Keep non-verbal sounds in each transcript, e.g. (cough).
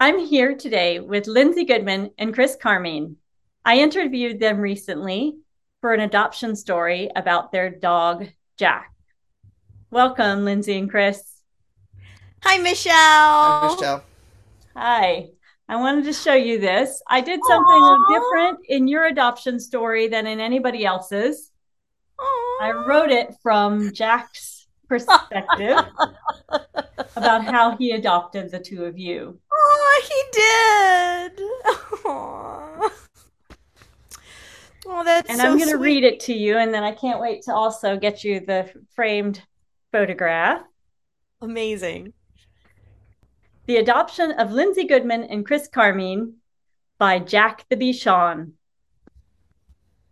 I'm here today with Lindsey Goodman and Chris Carmean. I interviewed them recently for an adoption story about their dog, Jack. Welcome, Lindsey and Chris. Hi, Michelle. Hi, Michelle. Hi. I wanted to show you this. I did something Aww. different in your adoption story than in anybody else's. Aww. I wrote it from Jack's perspective (laughs) about how he adopted the two of you. Oh, he did. Aww. Oh, that's and so I'm going to read it to you, and then I can't wait to also get you the framed photograph. Amazing. The Adoption of Lindsey Goodman and Chris Carmean by Jack the Bichon.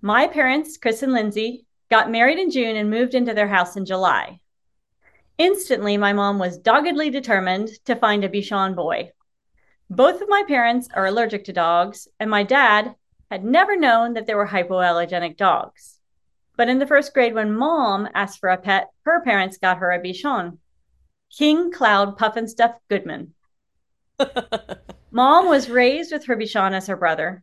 My parents, Chris and Lindsey, got married in June and moved into their house in July. Instantly, my mom was doggedly determined to find a Bichon boy. Both of my parents are allergic to dogs, and my dad had never known that there were hypoallergenic dogs. But in the first grade, when mom asked for a pet, her parents got her a Bichon. King Cloud Pufnstuf Goodman. (laughs) mom was raised with her Bichon as her brother.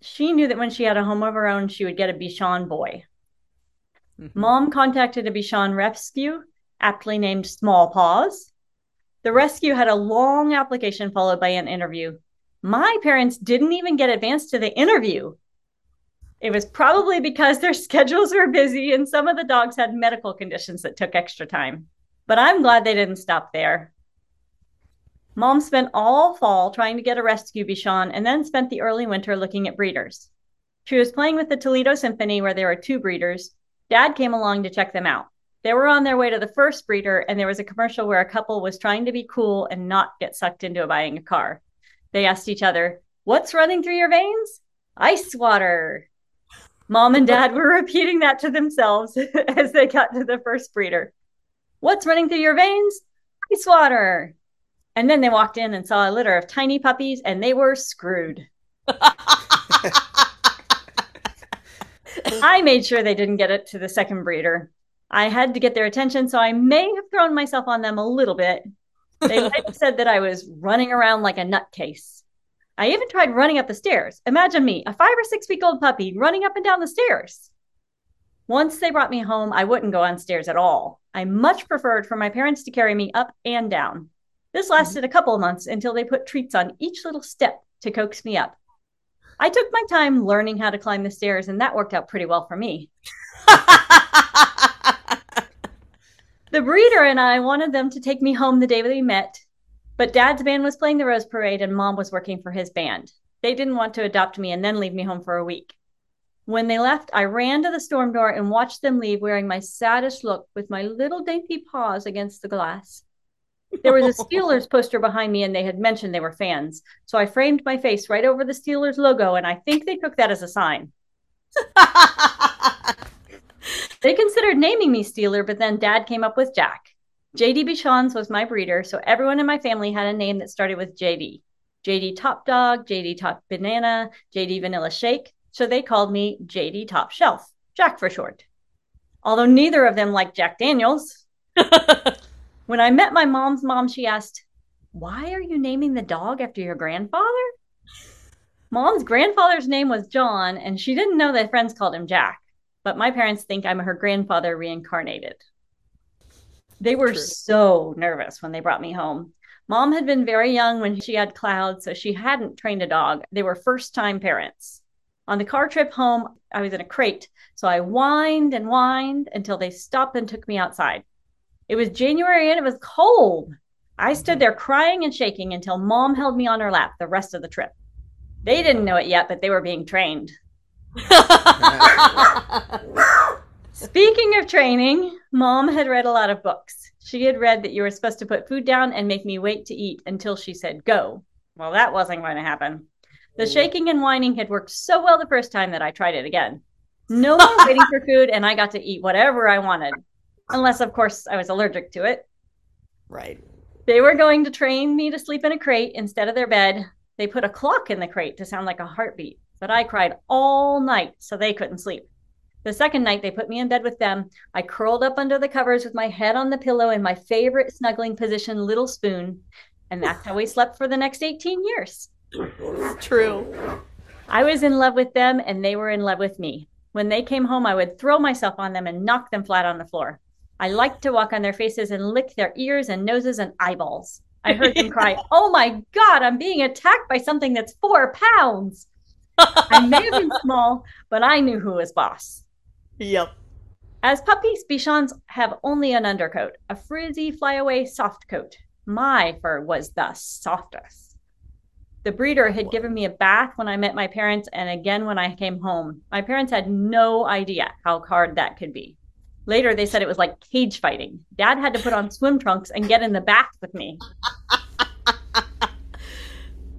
She knew that when she had a home of her own, she would get a Bichon boy. Mm-hmm. Mom contacted a Bichon rescue, aptly named Small Paws, the rescue had a long application followed by an interview. My parents didn't even get advanced to the interview. It was probably because their (laughs) schedules were busy and some of the dogs had medical conditions that took extra time. But I'm glad they didn't stop there. Mom spent all fall trying to get a rescue Bichon and then spent the early winter looking at breeders. She was playing with the Toledo Symphony where there were two breeders. Dad came along to check them out. They were on their way to the first breeder, and there was a commercial where a couple was trying to be cool and not get sucked into buying a car. They asked each other, What's running through your veins? Ice water. Mom and dad were (laughs) repeating that to themselves (laughs) as they got to the first breeder. What's running through your veins? Ice water. And then they walked in and saw a litter of tiny puppies, and they were screwed. (laughs) I made sure they didn't get it to the second breeder. I had to get their attention, so I may have thrown myself on them a little bit. They said that I was running around like a nutcase. I even tried running up the stairs. Imagine me, a five or six week old puppy, running up and down the stairs. Once they brought me home, I wouldn't go on stairs at all. I much preferred for my parents to carry me up and down. This mm-hmm. lasted a couple of months until they put treats on each little step to coax me up. I took my time learning how to climb the stairs, and that worked out pretty well for me. (laughs) The breeder and I wanted them to take me home the day we met, but dad's band was playing the Rose Parade and mom was working for his band. They didn't want to adopt me and then leave me home for a week. When they left, I ran to the storm door and watched them leave wearing my saddest look with my little dainty paws against the glass. There was a (laughs) Steelers poster behind me and they had mentioned they were fans. So I framed my face right over the Steelers logo and I think they took that as a sign. (laughs) They considered naming me Steeler, but then dad came up with Jack. JD Bichons was my breeder, so everyone in my family had a name that started with JD. JD Top Dog, JD Top Banana, JD Vanilla Shake, so they called me JD Top Shelf, Jack for short. Although neither of them liked Jack Daniels. (laughs) when I met my mom's mom, she asked, Why are you naming the dog after your grandfather? Mom's grandfather's name was John, and she didn't know that friends called him Jack but my parents think I'm her grandfather reincarnated. They were True. so nervous when they brought me home. Mom had been very young when she had Cloud, so she hadn't trained a dog. They were first time parents. On the car trip home, I was in a crate, so I whined and whined until they stopped and took me outside. It was January and it was cold. I stood mm-hmm. there crying and shaking until mom held me on her lap the rest of the trip. They didn't uh-huh. know it yet, but they were being trained. (laughs) Speaking of training, mom had read a lot of books. She had read that you were supposed to put food down and make me wait to eat until she said go. Well, that wasn't going to happen. The shaking and whining had worked so well the first time that I tried it again. No more waiting for food, and I got to eat whatever I wanted. Unless, of course, I was allergic to it. Right. They were going to train me to sleep in a crate instead of their bed. They put a clock in the crate to sound like a heartbeat but I cried all night so they couldn't sleep. The second night they put me in bed with them, I curled up under the covers with my head on the pillow in my favorite snuggling position, little spoon. And that's how we slept for the next 18 years. True. I was in love with them and they were in love with me. When they came home, I would throw myself on them and knock them flat on the floor. I liked to walk on their faces and lick their ears and noses and eyeballs. I heard them cry, (laughs) Oh my God, I'm being attacked by something that's four pounds. I may have been small, but I knew who was boss. Yep. As puppies, Bichons have only an undercoat, a frizzy flyaway soft coat. My fur was the softest. The breeder had given me a bath when I met my parents and again when I came home. My parents had no idea how hard that could be. Later, they said it was like cage fighting. Dad had to put on swim trunks and get in the bath with me.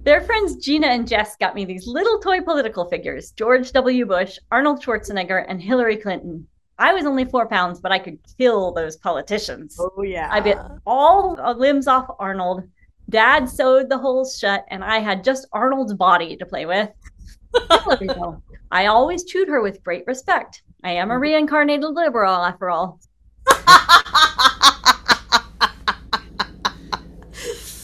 Their friends Gina and Jess got me these little toy political figures George W. Bush, Arnold Schwarzenegger, and Hillary Clinton. I was only four pounds, but I could kill those politicians. Oh, yeah. I bit all the limbs off Arnold. Dad sewed the holes shut, and I had just Arnold's body to play with. (laughs) I always chewed her with great respect. I am a mm-hmm. reincarnated liberal, after all. (laughs)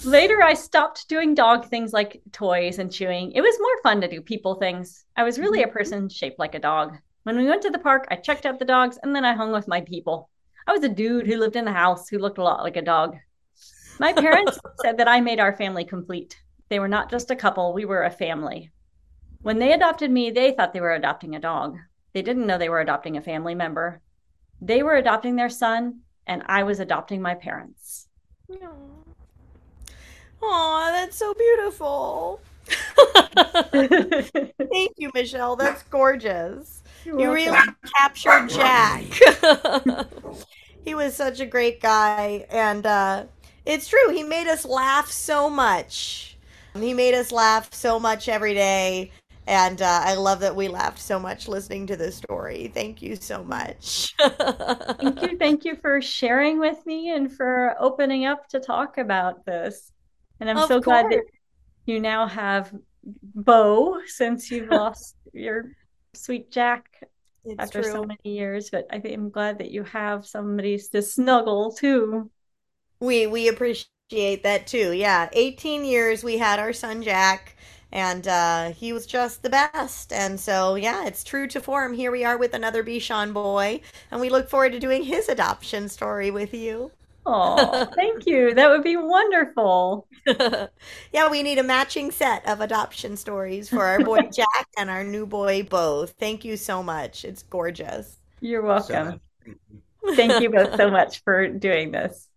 Later, I stopped doing dog things like toys and chewing. It was more fun to do people things. I was really a mm-hmm. person shaped like a dog. When we went to the park, I checked out the dogs and then I hung with my people. I was a dude who lived in the house who looked a lot like a dog. My (laughs) parents said that I made our family complete. They were not just a couple, we were a family. When they adopted me, they thought they were adopting a dog. They didn't know they were adopting a family member. They were adopting their son, and I was adopting my parents. Oh, that's so beautiful. (laughs) Thank you, Michelle. That's gorgeous. You're you really captured Jack. (laughs) he was such a great guy, and uh, it's true. He made us laugh so much. He made us laugh so much every day, and uh, I love that we laughed so much listening to this story. Thank you so much. Thank you. Thank you for sharing with me and for opening up to talk about this. And I'm Of so glad that you now have Beau since you've (laughs) lost your sweet Jack It's after so many years. But I think I'm glad that you have somebody to snuggle too. We we appreciate that too. Yeah, 18 years we had our son Jack and uh he was just the best. And so yeah, it's true to form. Here we are with another Bichon boy and we look forward to doing his adoption story with you. Oh, (laughs) thank you. That would be wonderful. (laughs) yeah, we need a matching set of adoption stories for our boy (laughs) Jack and our new boy both. Thank you so much. It's gorgeous. You're welcome. much. Thank you both so much for doing this.